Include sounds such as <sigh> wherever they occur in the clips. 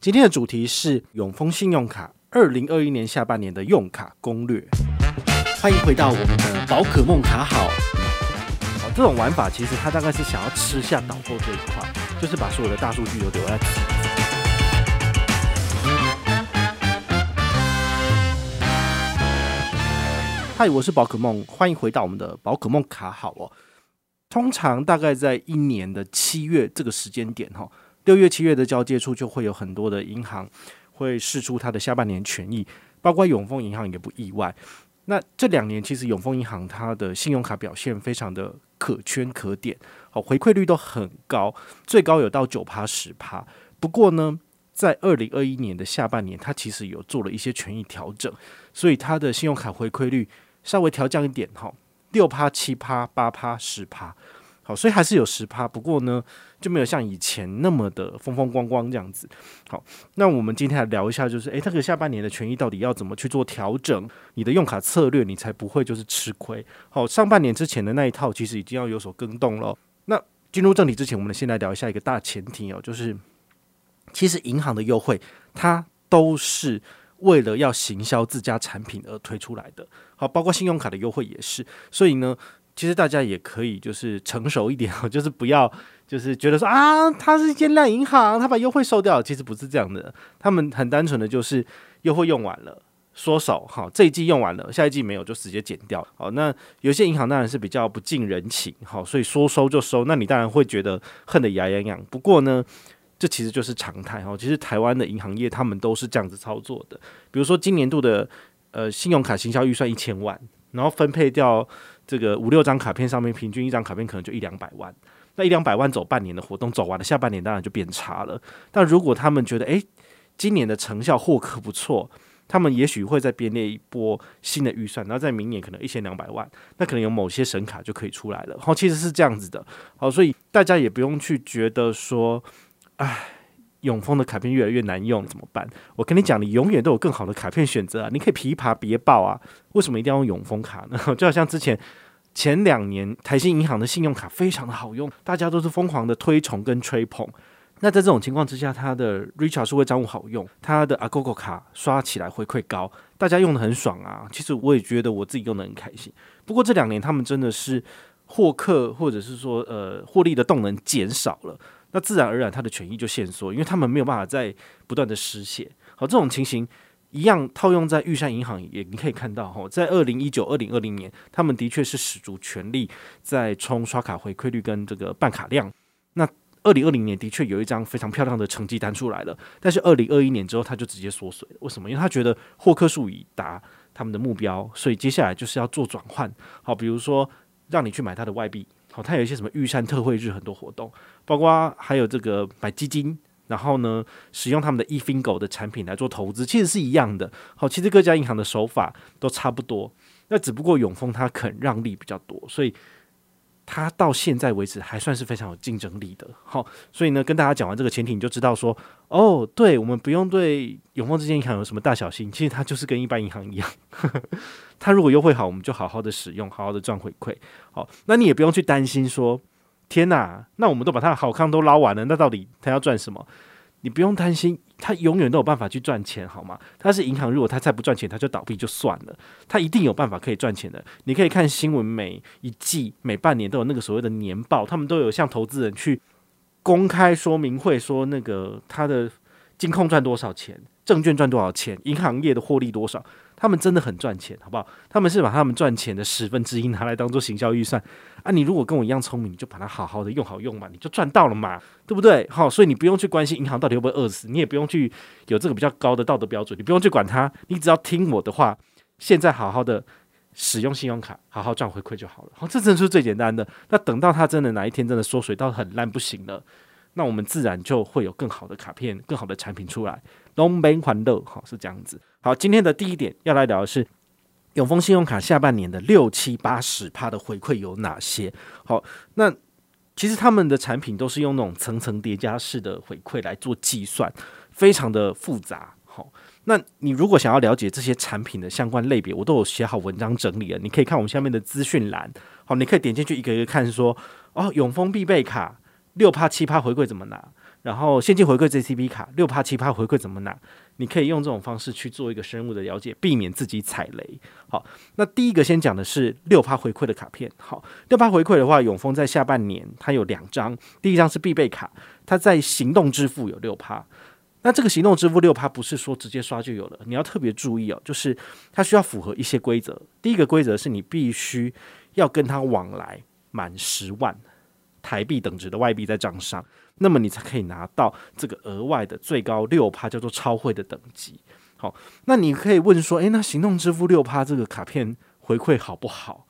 今天的主题是永丰信用卡二零二一年下半年的用卡攻略。欢迎回到我们的宝可梦卡好。哦，这种玩法其实它大概是想要吃下导购这一块，就是把所有的大数据都留在。嗨，我是宝可梦，欢迎回到我们的宝可梦卡好哦。通常大概在一年的七月这个时间点哈。六月、七月的交接处就会有很多的银行会试出它的下半年权益，包括永丰银行也不意外。那这两年其实永丰银行它的信用卡表现非常的可圈可点，好，回馈率都很高，最高有到九趴十趴。不过呢，在二零二一年的下半年，它其实有做了一些权益调整，所以它的信用卡回馈率稍微调降一点，哈，六趴、七趴、八趴、十趴。好，所以还是有十趴，不过呢，就没有像以前那么的风风光光这样子。好，那我们今天来聊一下，就是诶，这个下半年的权益到底要怎么去做调整？你的用卡策略，你才不会就是吃亏。好，上半年之前的那一套，其实已经要有所更动了。那进入正题之前，我们先来聊一下一个大前提哦，就是其实银行的优惠，它都是为了要行销自家产品而推出来的。好，包括信用卡的优惠也是。所以呢。其实大家也可以就是成熟一点，<laughs> 就是不要就是觉得说啊，它是一间烂银行，它把优惠收掉。其实不是这样的，他们很单纯的就是优惠用完了，缩手。好，这一季用完了，下一季没有就直接减掉。好，那有些银行当然是比较不近人情，好，所以说收就收。那你当然会觉得恨得牙痒痒。不过呢，这其实就是常态。哈，其实台湾的银行业他们都是这样子操作的。比如说今年度的呃信用卡行销预算一千万，然后分配掉。这个五六张卡片上面，平均一张卡片可能就一两百万，那一两百万走半年的活动走完了，下半年当然就变差了。但如果他们觉得，诶，今年的成效获客不错，他们也许会再编列一波新的预算，然后在明年可能一千两百万，那可能有某些神卡就可以出来了。好，其实是这样子的。好，所以大家也不用去觉得说，唉。永丰的卡片越来越难用怎么办？我跟你讲，你永远都有更好的卡片选择啊！你可以琵琶别报啊！为什么一定要用永丰卡呢？<laughs> 就好像之前前两年台新银行的信用卡非常的好用，大家都是疯狂的推崇跟吹捧。那在这种情况之下，它的 Richart 数位账户好用，它的 Agogo 卡刷起来回馈高，大家用得很爽啊！其实我也觉得我自己用得很开心。不过这两年他们真的是获客或者是说呃获利的动能减少了。那自然而然，他的权益就限缩，因为他们没有办法再不断的失血。好，这种情形一样套用在玉山银行也，你可以看到哈，在二零一九、二零二零年，他们的确是使足全力在冲刷卡回馈率跟这个办卡量。那二零二零年的确有一张非常漂亮的成绩单出来了，但是二零二一年之后，他就直接缩水了。为什么？因为他觉得获客数已达他们的目标，所以接下来就是要做转换。好，比如说让你去买他的外币。好，它有一些什么玉山特惠日很多活动，包括还有这个买基金，然后呢，使用他们的 eFingo 的产品来做投资，其实是一样的。好，其实各家银行的手法都差不多，那只不过永丰它肯让利比较多，所以。它到现在为止还算是非常有竞争力的，好，所以呢，跟大家讲完这个前提，你就知道说，哦，对，我们不用对永丰这间银行有什么大小心，其实它就是跟一般银行一样，呵呵，它如果优惠好，我们就好好的使用，好好的赚回馈，好，那你也不用去担心说，天哪，那我们都把它的好康都捞完了，那到底它要赚什么？你不用担心，他永远都有办法去赚钱，好吗？他是银行，如果他再不赚钱，他就倒闭就算了。他一定有办法可以赚钱的。你可以看新闻，每一季、每半年都有那个所谓的年报，他们都有向投资人去公开说明会，说那个他的金控赚多少钱，证券赚多少钱，银行业的获利多少。他们真的很赚钱，好不好？他们是把他们赚钱的十分之一拿来当做行销预算啊！你如果跟我一样聪明，你就把它好好的用好用嘛，你就赚到了嘛，对不对？好，所以你不用去关心银行到底会不会饿死，你也不用去有这个比较高的道德标准，你不用去管它，你只要听我的话，现在好好的使用信用卡，好好赚回馈就好了。好，这真是最简单的。那等到它真的哪一天真的缩水到很烂不行了，那我们自然就会有更好的卡片、更好的产品出来。东奔环乐，好，是这样子。好，今天的第一点要来聊的是永丰信用卡下半年的六七八十趴的回馈有哪些？好，那其实他们的产品都是用那种层层叠加式的回馈来做计算，非常的复杂。好，那你如果想要了解这些产品的相关类别，我都有写好文章整理了，你可以看我们下面的资讯栏。好，你可以点进去一个一个看说，说哦，永丰必备卡六趴七趴回馈怎么拿？然后现金回馈 JCB 卡六趴七趴回馈怎么拿？你可以用这种方式去做一个深入的了解，避免自己踩雷。好，那第一个先讲的是六趴回馈的卡片。好，六趴回馈的话，永丰在下半年它有两张，第一张是必备卡，它在行动支付有六趴。那这个行动支付六趴不是说直接刷就有了，你要特别注意哦，就是它需要符合一些规则。第一个规则是你必须要跟它往来满十万台币等值的外币在账上。那么你才可以拿到这个额外的最高六趴，叫做超会的等级。好，那你可以问说，诶，那行动支付六趴这个卡片回馈好不好？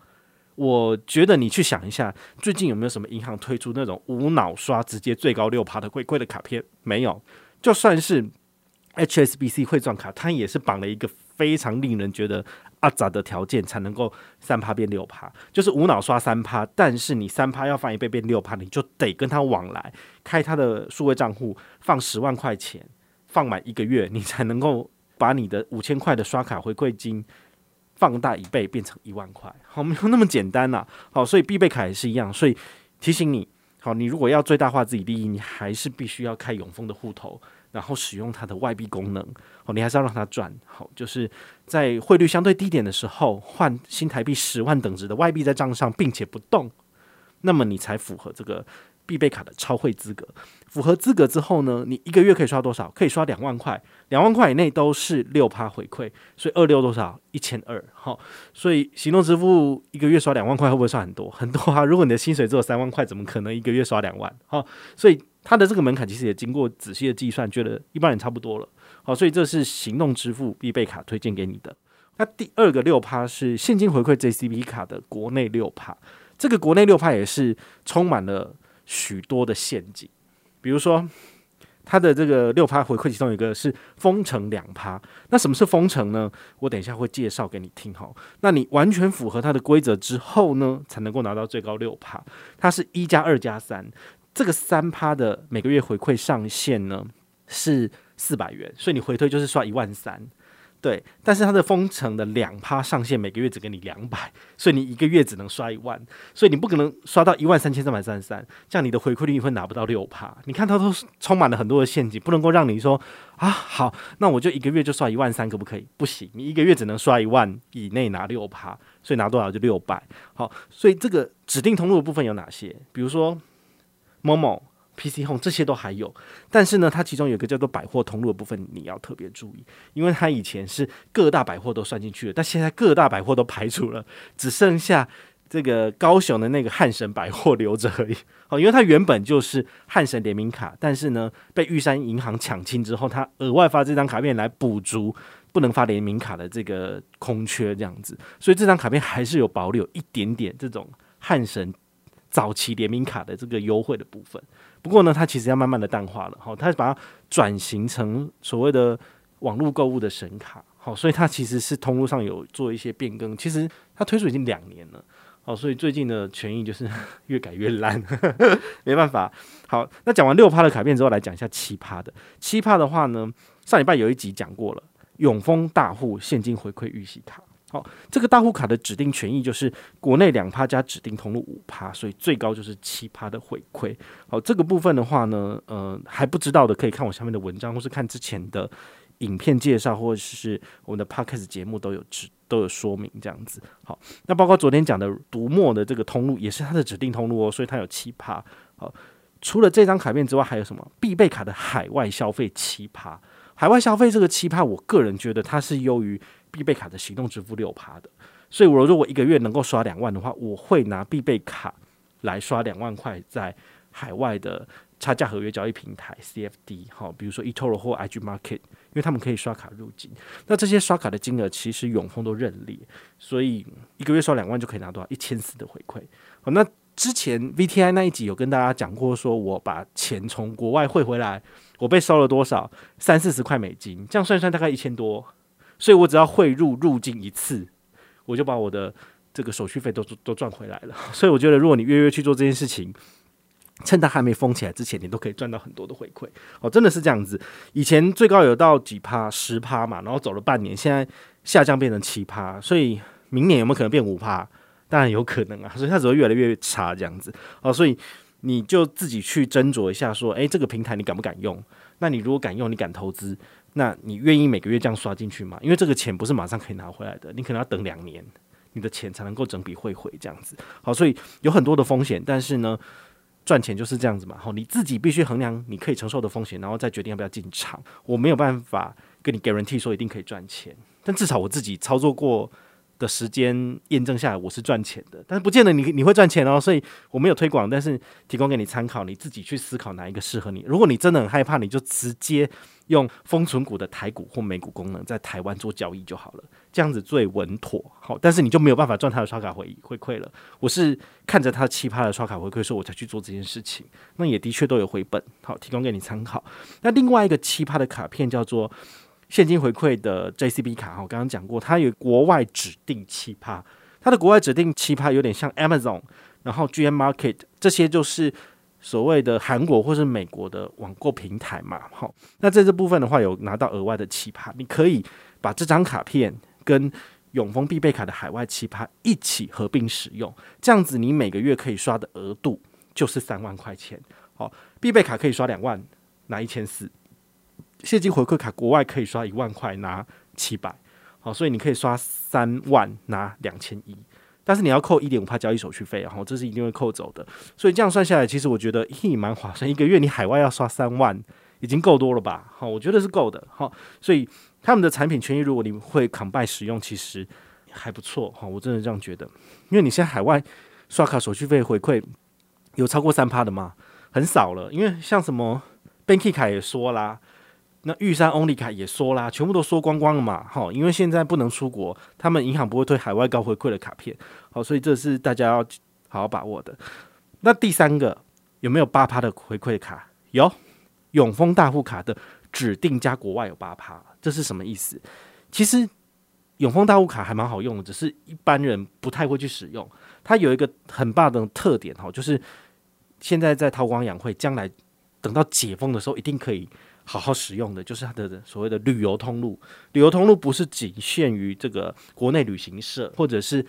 我觉得你去想一下，最近有没有什么银行推出那种无脑刷直接最高六趴的回馈的卡片？没有。就算是 HSBC 汇钻卡，它也是绑了一个非常令人觉得。阿杂的条件才能够三趴变六趴，就是无脑刷三趴，但是你三趴要翻一倍变六趴，你就得跟他往来开他的数位账户，放十万块钱，放满一个月，你才能够把你的五千块的刷卡回馈金放大一倍变成一万块。好，没有那么简单呐、好，所以必备卡也是一样，所以提醒你，好，你如果要最大化自己利益，你还是必须要开永丰的户头。然后使用它的外币功能，哦，你还是要让它赚好，就是在汇率相对低点的时候换新台币十万等值的外币在账上，并且不动，那么你才符合这个必备卡的超汇资格。符合资格之后呢，你一个月可以刷多少？可以刷两万块，两万块以内都是六趴回馈，所以二六多少？一千二。好，所以行动支付一个月刷两万块会不会算很多？很多啊！如果你的薪水只有三万块，怎么可能一个月刷两万？好，所以。它的这个门槛其实也经过仔细的计算，觉得一般人差不多了。好，所以这是行动支付必备卡推荐给你的。那第二个六趴是现金回馈 JCB 卡的国内六趴，这个国内六趴也是充满了许多的陷阱。比如说，它的这个六趴回馈其中一个是封城两趴。那什么是封城呢？我等一下会介绍给你听。哈，那你完全符合它的规则之后呢，才能够拿到最高六趴。它是一加二加三。这个三趴的每个月回馈上限呢是四百元，所以你回推就是刷一万三，对。但是它的封城的两趴上限每个月只给你两百，所以你一个月只能刷一万，所以你不可能刷到一万三千三百三十三，这样你的回馈率会拿不到六趴。你看它都充满了很多的陷阱，不能够让你说啊好，那我就一个月就刷一万三，可不可以？不行，你一个月只能刷一万以内拿六趴，所以拿多少就六百。好，所以这个指定通路的部分有哪些？比如说。某某 PC Home 这些都还有，但是呢，它其中有一个叫做百货通路的部分，你要特别注意，因为它以前是各大百货都算进去了，但现在各大百货都排除了，只剩下这个高雄的那个汉神百货留着而已。哦，因为它原本就是汉神联名卡，但是呢，被玉山银行抢亲之后，它额外发这张卡片来补足不能发联名卡的这个空缺，这样子，所以这张卡片还是有保留一点点这种汉神。早期联名卡的这个优惠的部分，不过呢，它其实要慢慢的淡化了，好，它把它转型成所谓的网络购物的神卡，好，所以它其实是通路上有做一些变更，其实它推出已经两年了，好，所以最近的权益就是 <laughs> 越改越烂，<laughs> 没办法。好，那讲完六趴的卡片之后，来讲一下七趴的。七趴的话呢，上礼拜有一集讲过了，永丰大户现金回馈预习卡。好，这个大户卡的指定权益就是国内两趴加指定通路五趴，所以最高就是七趴的回馈。好，这个部分的话呢，呃，还不知道的可以看我下面的文章，或是看之前的影片介绍，或者是我们的 Podcast 节目都有指都有说明这样子。好，那包括昨天讲的读墨的这个通路也是它的指定通路哦，所以它有七趴。好，除了这张卡片之外，还有什么必备卡的海外消费七趴？海外消费这个七趴，我个人觉得它是优于。必备卡的行动支付六趴的，所以我如果一个月能够刷两万的话，我会拿必备卡来刷两万块在海外的差价合约交易平台 CFD，好，比如说 eToro 或 IG Market，因为他们可以刷卡入金。那这些刷卡的金额其实永丰都认列，所以一个月刷两万就可以拿多少一千四的回馈。好，那之前 VTI 那一集有跟大家讲过，说我把钱从国外汇回来，我被收了多少三四十块美金，这样算算大概一千多。所以我只要汇入入境一次，我就把我的这个手续费都都赚回来了。<laughs> 所以我觉得，如果你月月去做这件事情，趁它还没封起来之前，你都可以赚到很多的回馈。哦，真的是这样子。以前最高有到几趴、十趴嘛，然后走了半年，现在下降变成七趴。所以明年有没有可能变五趴？当然有可能啊。所以它只会越来越差这样子。哦，所以你就自己去斟酌一下，说，诶，这个平台你敢不敢用？那你如果敢用，你敢投资，那你愿意每个月这样刷进去吗？因为这个钱不是马上可以拿回来的，你可能要等两年，你的钱才能够整笔汇回这样子。好，所以有很多的风险，但是呢，赚钱就是这样子嘛。好，你自己必须衡量你可以承受的风险，然后再决定要不要进场。我没有办法跟你 guarantee 说一定可以赚钱，但至少我自己操作过。的时间验证下来，我是赚钱的，但是不见得你你会赚钱哦，所以我没有推广，但是提供给你参考，你自己去思考哪一个适合你。如果你真的很害怕，你就直接用封存股的台股或美股功能在台湾做交易就好了，这样子最稳妥。好，但是你就没有办法赚他的刷卡回回馈了。我是看着他奇葩的刷卡回馈，所以我才去做这件事情，那也的确都有回本。好，提供给你参考。那另外一个奇葩的卡片叫做。现金回馈的 JCB 卡哈，我刚刚讲过，它有国外指定奇葩，它的国外指定奇葩有点像 Amazon，然后 GM Market 这些就是所谓的韩国或是美国的网购平台嘛。好，那在这部分的话，有拿到额外的奇葩，你可以把这张卡片跟永丰必备卡的海外奇葩一起合并使用，这样子你每个月可以刷的额度就是三万块钱。好，必备卡可以刷两万，拿一千四。现金回馈卡国外可以刷一万块拿七百，好，所以你可以刷三万拿两千一，但是你要扣一点五趴交易手续费，然后这是一定会扣走的。所以这样算下来，其实我觉得也蛮划算。一个月你海外要刷三万，已经够多了吧？好，我觉得是够的。好，所以他们的产品权益，如果你会 c o m b i 使用，其实还不错。好，我真的这样觉得。因为你现在海外刷卡手续费回馈有超过三趴的吗？很少了。因为像什么 Banky 卡也说啦。那玉山 Only 卡也说啦，全部都说光光了嘛，好，因为现在不能出国，他们银行不会推海外高回馈的卡片，好，所以这是大家要好好把握的。那第三个有没有八趴的回馈卡？有，永丰大户卡的指定加国外有八趴，这是什么意思？其实永丰大户卡还蛮好用的，只是一般人不太会去使用。它有一个很大的特点哈，就是现在在韬光养晦，将来等到解封的时候，一定可以。好好使用的就是它的所谓的旅游通路，旅游通路不是仅限于这个国内旅行社或者是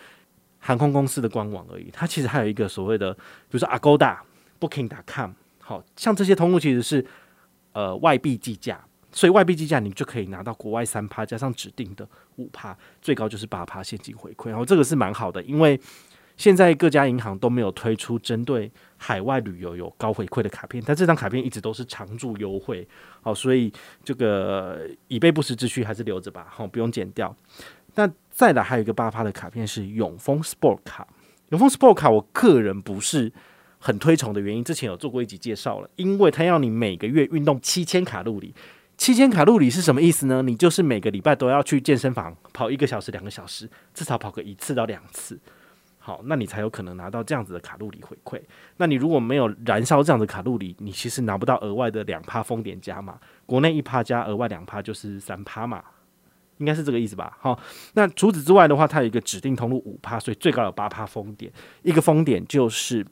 航空公司的官网而已，它其实还有一个所谓的，比如说 Agoda、Booking.com，好像这些通路其实是呃外币计价，所以外币计价你就可以拿到国外三趴加上指定的五趴，最高就是八趴现金回馈，然后这个是蛮好的，因为。现在各家银行都没有推出针对海外旅游有高回馈的卡片，但这张卡片一直都是常驻优惠，好，所以这个以备不时之需还是留着吧，好，不用剪掉。那再来还有一个八趴的卡片是永丰 Sport 卡，永丰 Sport 卡我个人不是很推崇的原因，之前有做过一集介绍了，因为它要你每个月运动七千卡路里，七千卡路里是什么意思呢？你就是每个礼拜都要去健身房跑一个小时、两个小时，至少跑个一次到两次。好，那你才有可能拿到这样子的卡路里回馈。那你如果没有燃烧这样的卡路里，你其实拿不到额外的两趴封点加码。国内一趴加额外两趴就是三趴嘛，应该是这个意思吧？好，那除此之外的话，它有一个指定通路五趴，所以最高有八趴封点。一个封点就是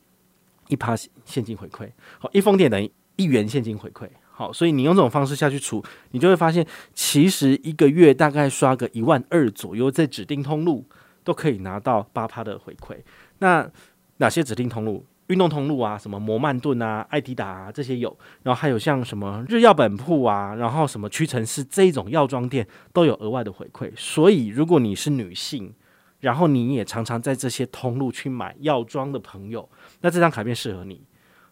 一趴现金回馈。好，一封点等于一元现金回馈。好，所以你用这种方式下去除，你就会发现，其实一个月大概刷个一万二左右，在指定通路。都可以拿到八趴的回馈。那哪些指定通路？运动通路啊，什么摩曼顿啊、艾迪达啊这些有。然后还有像什么日药本铺啊，然后什么屈臣氏这种药妆店都有额外的回馈。所以如果你是女性，然后你也常常在这些通路去买药妆的朋友，那这张卡片适合你。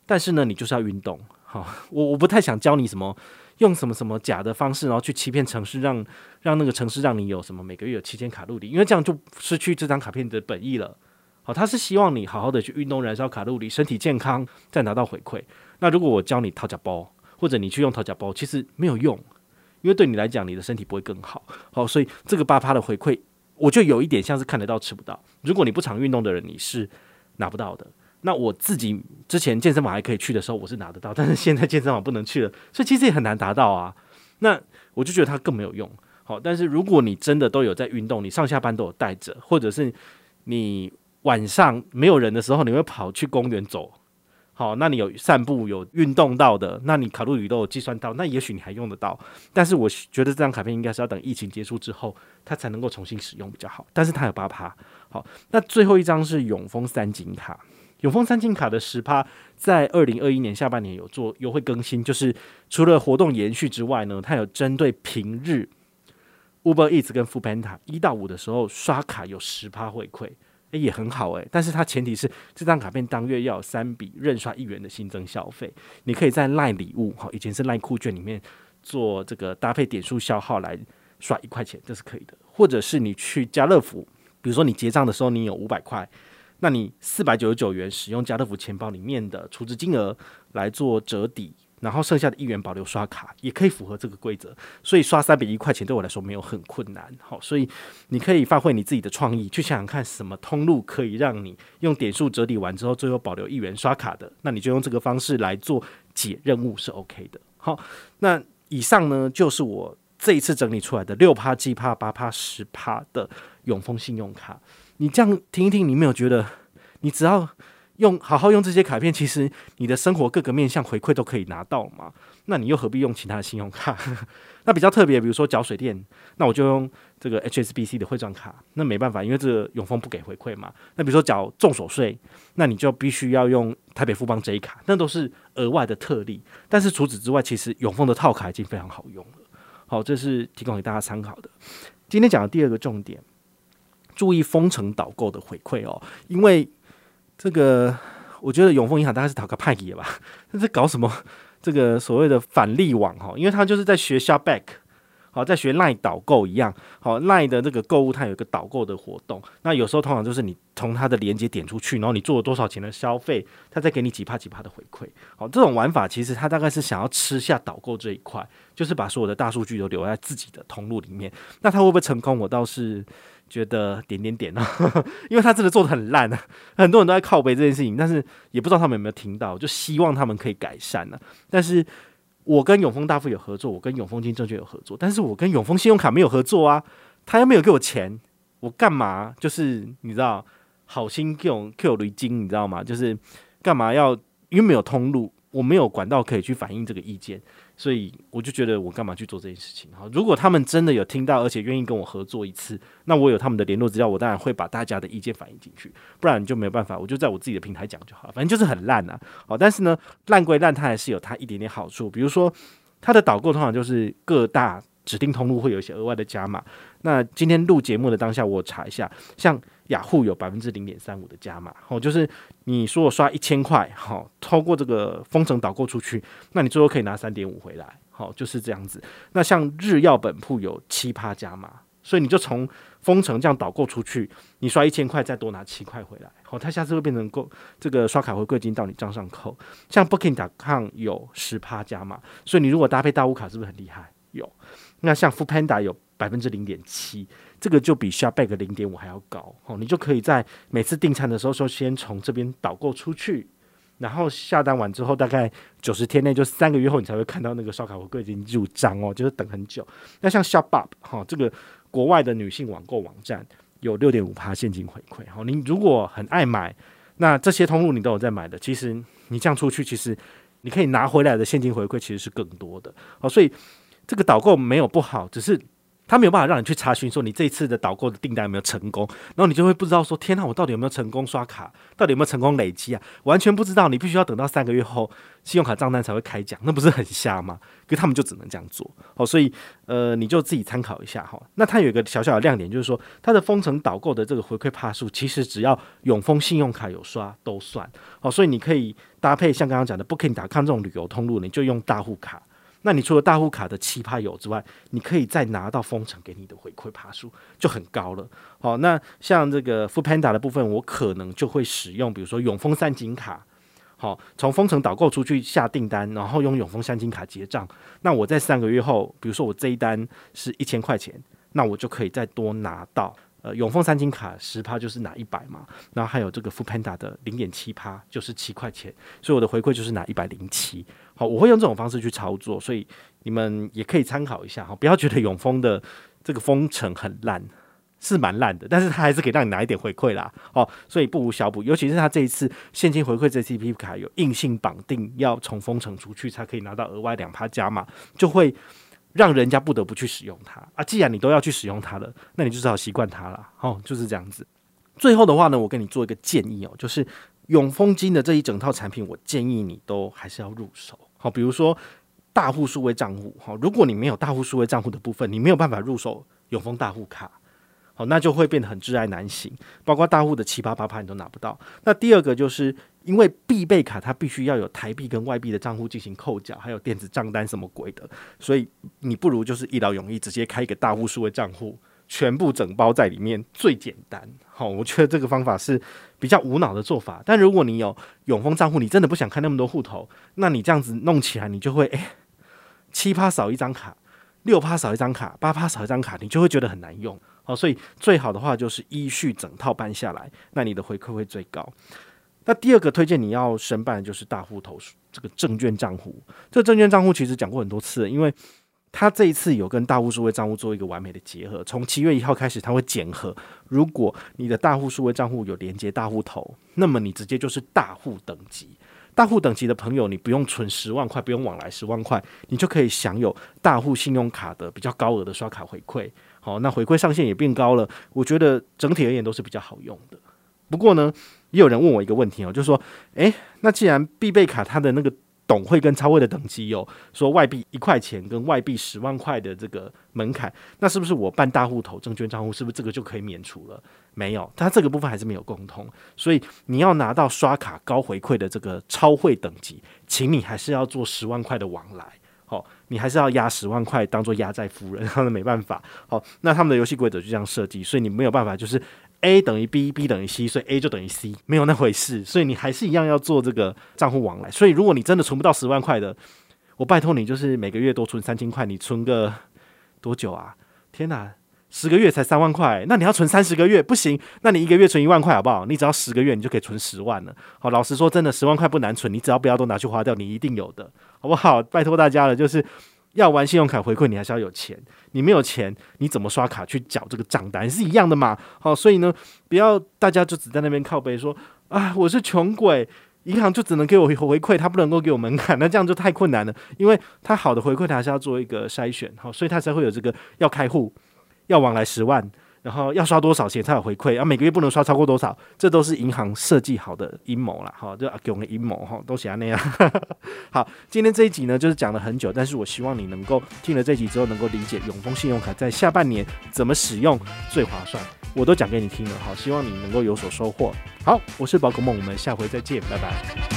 但是呢，你就是要运动。好，我我不太想教你什么。用什么什么假的方式，然后去欺骗城市，让让那个城市让你有什么每个月有七千卡路里，因为这样就失去这张卡片的本意了。好，他是希望你好好的去运动，燃烧卡路里，身体健康，再拿到回馈。那如果我教你掏假包，或者你去用掏假包，其实没有用，因为对你来讲，你的身体不会更好。好，所以这个八趴的回馈，我就有一点像是看得到吃不到。如果你不常运动的人，你是拿不到的。那我自己之前健身房还可以去的时候，我是拿得到，但是现在健身房不能去了，所以其实也很难达到啊。那我就觉得它更没有用。好，但是如果你真的都有在运动，你上下班都有带着，或者是你晚上没有人的时候，你会跑去公园走，好，那你有散步有运动到的，那你卡路里都有计算到，那也许你还用得到。但是我觉得这张卡片应该是要等疫情结束之后，它才能够重新使用比较好。但是它有八趴。好，那最后一张是永丰三金卡。永丰三金卡的十趴，在二零二一年下半年有做优惠更新，就是除了活动延续之外呢，它有针对平日 Uber Eats 跟 Foodpanda 一到五的时候刷卡有十趴回馈，诶，也很好诶。但是它前提是这张卡片当月要有三笔任刷一元的新增消费，你可以在 LINE 礼物哈，以前是 LINE 酷券里面做这个搭配点数消耗来刷一块钱，这是可以的。或者是你去家乐福，比如说你结账的时候你有五百块。那你四百九十九元使用家乐福钱包里面的储值金额来做折抵，然后剩下的一元保留刷卡，也可以符合这个规则。所以刷三笔一块钱对我来说没有很困难。好，所以你可以发挥你自己的创意，去想想看什么通路可以让你用点数折抵完之后，最后保留一元刷卡的。那你就用这个方式来做解任务是 OK 的。好，那以上呢就是我这一次整理出来的六趴、七趴、八趴、十趴的永丰信用卡。你这样听一听，你没有觉得，你只要用好好用这些卡片，其实你的生活各个面向回馈都可以拿到吗？那你又何必用其他的信用卡？<laughs> 那比较特别，比如说缴水电，那我就用这个 HSBC 的汇转卡。那没办法，因为这个永丰不给回馈嘛。那比如说缴重所税，那你就必须要用台北富邦 J 卡，那都是额外的特例。但是除此之外，其实永丰的套卡已经非常好用了。好，这是提供给大家参考的。今天讲的第二个重点。注意封城导购的回馈哦，因为这个我觉得永丰银行大概是讨个派给吧，<laughs> 但是搞什么这个所谓的返利网哈，因为他就是在学 Shopback，好在学赖导购一样，好赖的这个购物它有一个导购的活动，那有时候通常就是你从它的连接点出去，然后你做了多少钱的消费，它再给你几趴几趴的回馈，好这种玩法其实它大概是想要吃下导购这一块，就是把所有的大数据都留在自己的通路里面，那它会不会成功？我倒是。觉得点点点啊，<laughs> 因为他真的做的很烂啊，很多人都在靠背这件事情，但是也不知道他们有没有听到，就希望他们可以改善呢、啊。但是我跟永丰大富有合作，我跟永丰金证券有合作，但是我跟永丰信用卡没有合作啊，他又没有给我钱，我干嘛？就是你知道，好心给我给我驴金，你知道吗？就是干嘛要？因为没有通路，我没有管道可以去反映这个意见。所以我就觉得我干嘛去做这件事情？好，如果他们真的有听到，而且愿意跟我合作一次，那我有他们的联络资料，我当然会把大家的意见反映进去。不然你就没有办法，我就在我自己的平台讲就好了，反正就是很烂啊。好，但是呢，烂归烂，它还是有它一点点好处。比如说，它的导购通常就是各大指定通路会有一些额外的加码。那今天录节目的当下，我查一下，像。雅虎有百分之零点三五的加码，哦，就是你说我刷一千块，好，透过这个封城导购出去，那你最后可以拿三点五回来，好，就是这样子。那像日耀本铺有七趴加码，所以你就从封城这样导购出去，你刷一千块再多拿七块回来，好，它下次会变成够这个刷卡回馈金到你账上扣。像 Booking.com 有十趴加码，所以你如果搭配大户卡是不是很厉害？有。那像 f o o Panda 有百分之零点七。这个就比 Shopback 零点五还要高哦，你就可以在每次订餐的时候说先从这边导购出去，然后下单完之后大概九十天内，就三个月后你才会看到那个刷卡回馈已经入账哦，就是等很久。那像 ShopUp 哈，这个国外的女性网购网站有六点五趴现金回馈哦，你如果很爱买，那这些通路你都有在买的，其实你这样出去，其实你可以拿回来的现金回馈其实是更多的哦，所以这个导购没有不好，只是。他没有办法让你去查询说你这一次的导购的订单有没有成功，然后你就会不知道说天哪，我到底有没有成功刷卡，到底有没有成功累积啊？完全不知道，你必须要等到三个月后信用卡账单才会开奖，那不是很瞎吗？可是他们就只能这样做哦，所以呃，你就自己参考一下哈。那它有一个小小的亮点，就是说它的封城导购的这个回馈帕数，其实只要永丰信用卡有刷都算哦，所以你可以搭配像刚刚讲的 Booking.com 这种旅游通路，你就用大户卡。那你除了大户卡的七趴有之外，你可以再拿到封城给你的回馈趴数就很高了。好，那像这个 f o o Panda 的部分，我可能就会使用，比如说永丰三金卡。好，从封城导购出去下订单，然后用永丰三金卡结账。那我在三个月后，比如说我这一单是一千块钱，那我就可以再多拿到。呃，永丰三金卡十趴就是拿一百嘛，然后还有这个 f o o Panda 的零点七趴就是七块钱，所以我的回馈就是拿一百零七。好，我会用这种方式去操作，所以你们也可以参考一下哈，不要觉得永丰的这个封城很烂，是蛮烂的，但是它还是可以让你拿一点回馈啦。哦，所以不无小补，尤其是他这一次现金回馈这 CP 卡有硬性绑定，要从封城出去才可以拿到额外两趴加码，就会。让人家不得不去使用它啊！既然你都要去使用它了，那你就只好习惯它了。哦，就是这样子。最后的话呢，我跟你做一个建议哦，就是永丰金的这一整套产品，我建议你都还是要入手。好，比如说大户数位账户，好，如果你没有大户数位账户的部分，你没有办法入手永丰大户卡，好，那就会变得很挚爱难行，包括大户的七八八趴你都拿不到。那第二个就是因为必备卡它必须要有台币跟外币的账户进行扣缴，还有电子账单什么鬼的，所以你不如就是一劳永逸，直接开一个大户数的账户。全部整包在里面最简单，好，我觉得这个方法是比较无脑的做法。但如果你有永丰账户，你真的不想开那么多户头，那你这样子弄起来，你就会诶，七趴少一张卡，六趴少一张卡，八趴少一张卡，你就会觉得很难用。好，所以最好的话就是依序整套办下来，那你的回馈会最高。那第二个推荐你要申办的就是大户头这个证券账户，这证券账户其实讲过很多次，因为。他这一次有跟大户数位账户做一个完美的结合，从七月一号开始，他会检核。如果你的大户数位账户有连接大户头，那么你直接就是大户等级。大户等级的朋友，你不用存十万块，不用往来十万块，你就可以享有大户信用卡的比较高额的刷卡回馈。好，那回馈上限也变高了，我觉得整体而言都是比较好用的。不过呢，也有人问我一个问题哦，就是说，诶，那既然必备卡它的那个。董会跟超会的等级有说外币一块钱跟外币十万块的这个门槛，那是不是我办大户头证券账户是不是这个就可以免除了？没有，它这个部分还是没有共通，所以你要拿到刷卡高回馈的这个超会等级，请你还是要做十万块的往来，好，你还是要压十万块当做压寨夫人，他们没办法，好，那他们的游戏规则就这样设计，所以你没有办法就是。A 等于 B，B 等于 C，所以 A 就等于 C，没有那回事。所以你还是一样要做这个账户往来。所以如果你真的存不到十万块的，我拜托你就是每个月多存三千块，你存个多久啊？天哪，十个月才三万块，那你要存三十个月不行？那你一个月存一万块好不好？你只要十个月，你就可以存十万了。好，老实说，真的十万块不难存，你只要不要都拿去花掉，你一定有的，好不好？拜托大家了，就是。要玩信用卡回馈，你还是要有钱。你没有钱，你怎么刷卡去缴这个账单是一样的嘛？好，所以呢，不要大家就只在那边靠背说啊，我是穷鬼，银行就只能给我回馈，他不能够给我门槛，那这样就太困难了。因为他好的回馈，他还是要做一个筛选，好，所以他才会有这个要开户，要往来十万。然后要刷多少钱才有回馈？啊，每个月不能刷超过多少？这都是银行设计好的阴谋啦。好，就给我们阴谋哈，都写那样。好，今天这一集呢，就是讲了很久，但是我希望你能够听了这集之后，能够理解永丰信用卡在下半年怎么使用最划算。我都讲给你听了，好，希望你能够有所收获。好，我是宝可梦，我们下回再见，拜拜。